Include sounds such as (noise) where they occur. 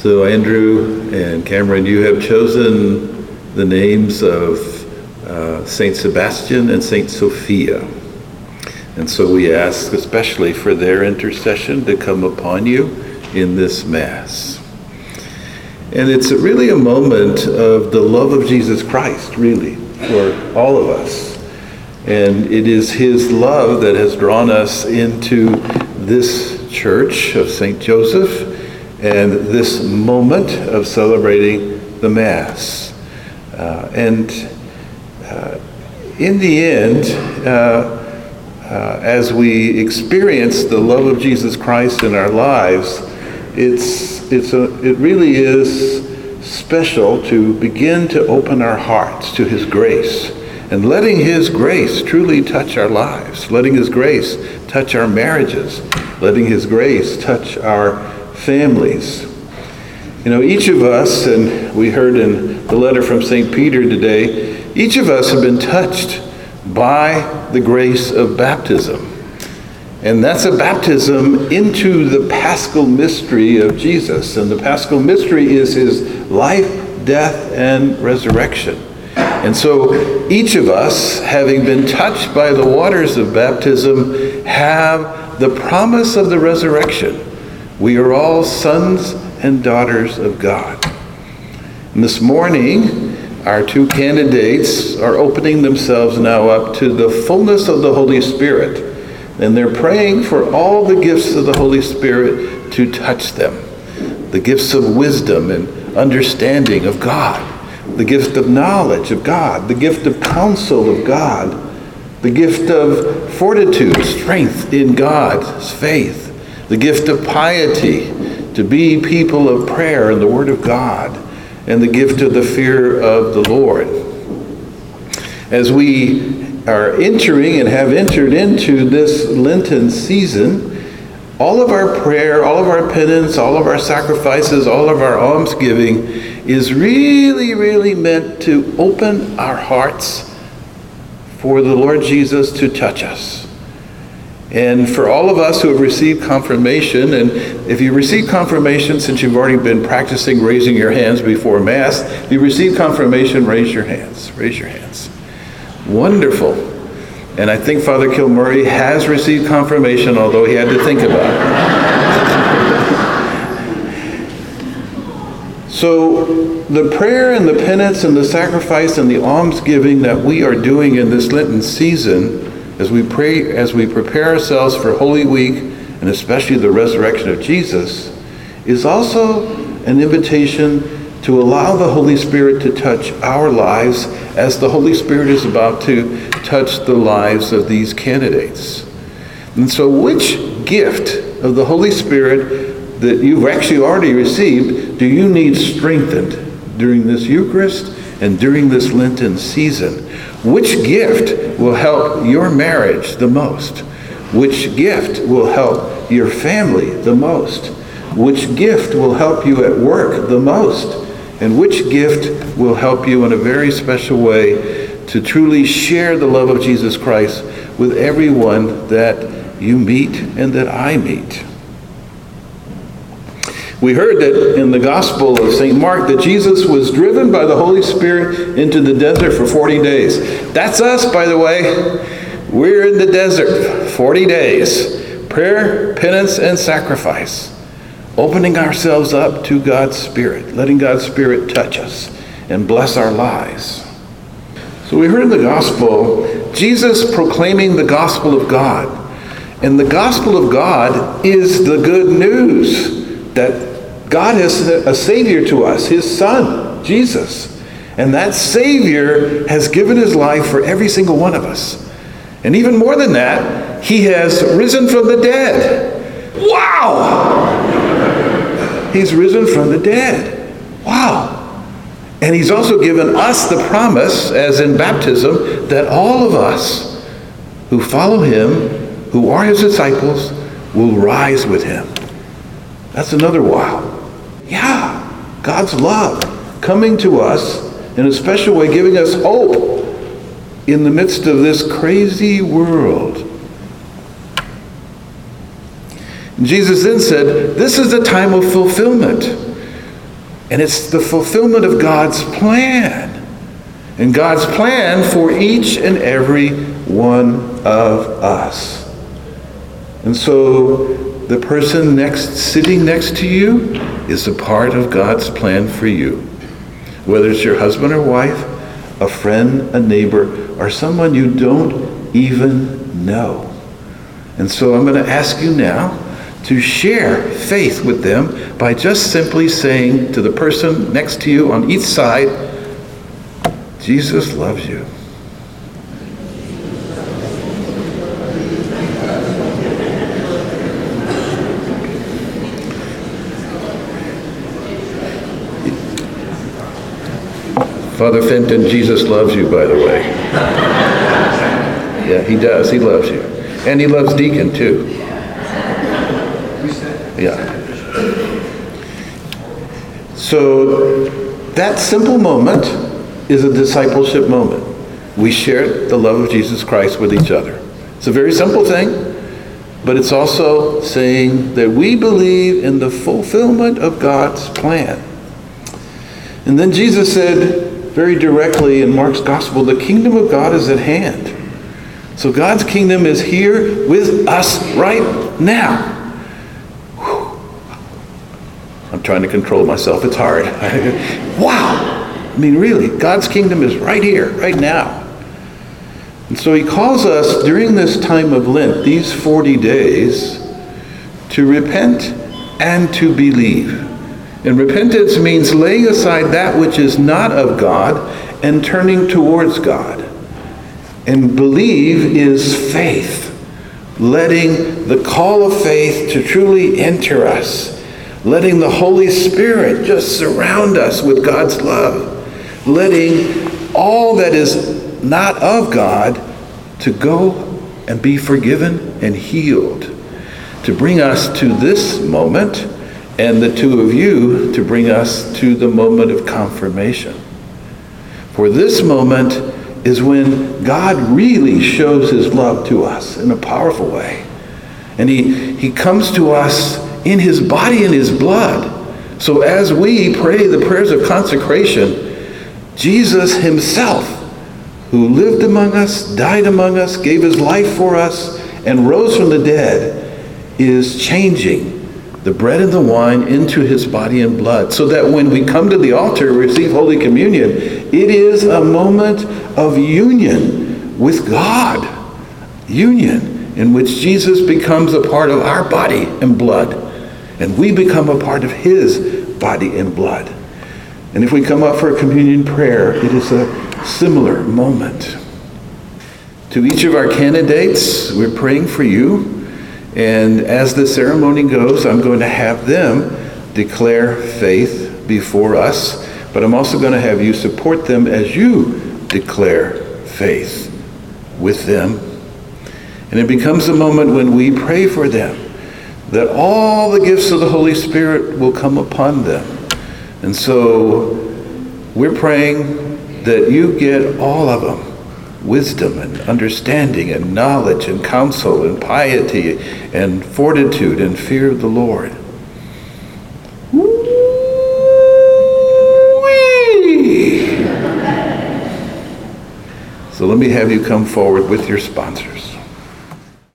So, Andrew and Cameron, you have chosen the names of uh, Saint Sebastian and Saint Sophia. And so we ask especially for their intercession to come upon you in this Mass. And it's really a moment of the love of Jesus Christ, really, for all of us. And it is His love that has drawn us into this church of St. Joseph and this moment of celebrating the Mass. Uh, and uh, in the end, uh, uh, as we experience the love of Jesus Christ in our lives, it's, it's a, it really is special to begin to open our hearts to His grace and letting His grace truly touch our lives, letting His grace touch our marriages, letting His grace touch our families. You know, each of us, and we heard in the letter from St. Peter today, each of us have been touched by the grace of baptism. And that's a baptism into the paschal mystery of Jesus. And the paschal mystery is his life, death, and resurrection. And so each of us, having been touched by the waters of baptism, have the promise of the resurrection. We are all sons and daughters of God. And this morning, our two candidates are opening themselves now up to the fullness of the Holy Spirit. And they're praying for all the gifts of the Holy Spirit to touch them the gifts of wisdom and understanding of God, the gift of knowledge of God, the gift of counsel of God, the gift of fortitude, strength in God's faith, the gift of piety, to be people of prayer and the Word of God, and the gift of the fear of the Lord. As we are entering and have entered into this Lenten season, all of our prayer, all of our penance, all of our sacrifices, all of our almsgiving is really, really meant to open our hearts for the Lord Jesus to touch us. And for all of us who have received confirmation, and if you receive confirmation since you've already been practicing raising your hands before Mass, if you receive confirmation, raise your hands. Raise your hands. Wonderful. And I think Father Kilmurray has received confirmation, although he had to think about it. (laughs) so, the prayer and the penance and the sacrifice and the almsgiving that we are doing in this Lenten season as we pray, as we prepare ourselves for Holy Week, and especially the resurrection of Jesus, is also an invitation to allow the Holy Spirit to touch our lives as the Holy Spirit is about to touch the lives of these candidates. And so, which gift of the Holy Spirit that you've actually already received do you need strengthened during this Eucharist and during this Lenten season? Which gift will help your marriage the most? Which gift will help your family the most? Which gift will help you at work the most? And which gift will help you in a very special way to truly share the love of Jesus Christ with everyone that you meet and that I meet? We heard that in the Gospel of St. Mark that Jesus was driven by the Holy Spirit into the desert for 40 days. That's us, by the way. We're in the desert 40 days. Prayer, penance, and sacrifice. Opening ourselves up to God's Spirit, letting God's Spirit touch us and bless our lives. So we heard in the Gospel Jesus proclaiming the Gospel of God. And the Gospel of God is the good news that God has a Savior to us, His Son, Jesus. And that Savior has given His life for every single one of us. And even more than that, He has risen from the dead. Wow! He's risen from the dead. Wow! And He's also given us the promise, as in baptism, that all of us who follow Him, who are His disciples, will rise with Him. That's another wow. Yeah, God's love coming to us in a special way, giving us hope in the midst of this crazy world. And Jesus then said, This is the time of fulfillment. And it's the fulfillment of God's plan. And God's plan for each and every one of us. And so the person next sitting next to you is a part of God's plan for you. Whether it's your husband or wife, a friend, a neighbor, or someone you don't even know. And so I'm going to ask you now to share faith with them by just simply saying to the person next to you on each side, Jesus loves you. Father Fenton, Jesus loves you, by the way. Yeah, he does. He loves you. And he loves Deacon, too. Yeah. So that simple moment is a discipleship moment. We share the love of Jesus Christ with each other. It's a very simple thing, but it's also saying that we believe in the fulfillment of God's plan. And then Jesus said, very directly in Mark's gospel the kingdom of God is at hand. So God's kingdom is here with us right now. I'm trying to control myself. It's hard. (laughs) wow. I mean, really, God's kingdom is right here, right now. And so he calls us during this time of Lent, these 40 days, to repent and to believe. And repentance means laying aside that which is not of God and turning towards God. And believe is faith, letting the call of faith to truly enter us, letting the Holy Spirit just surround us with God's love, letting all that is not of God to go and be forgiven and healed, to bring us to this moment and the two of you to bring us to the moment of confirmation. For this moment is when God really shows his love to us in a powerful way. And he, he comes to us in his body and his blood. So as we pray the prayers of consecration, Jesus himself, who lived among us, died among us, gave his life for us, and rose from the dead, is changing the bread and the wine into his body and blood, so that when we come to the altar and receive Holy Communion, it is a moment of union with God. Union in which Jesus becomes a part of our body and blood, and we become a part of his body and blood. And if we come up for a communion prayer, it is a similar moment. To each of our candidates, we're praying for you and as the ceremony goes, I'm going to have them declare faith before us, but I'm also going to have you support them as you declare faith with them. And it becomes a moment when we pray for them that all the gifts of the Holy Spirit will come upon them. And so we're praying that you get all of them wisdom and understanding and knowledge and counsel and piety and fortitude and fear of the Lord. So let me have you come forward with your sponsors.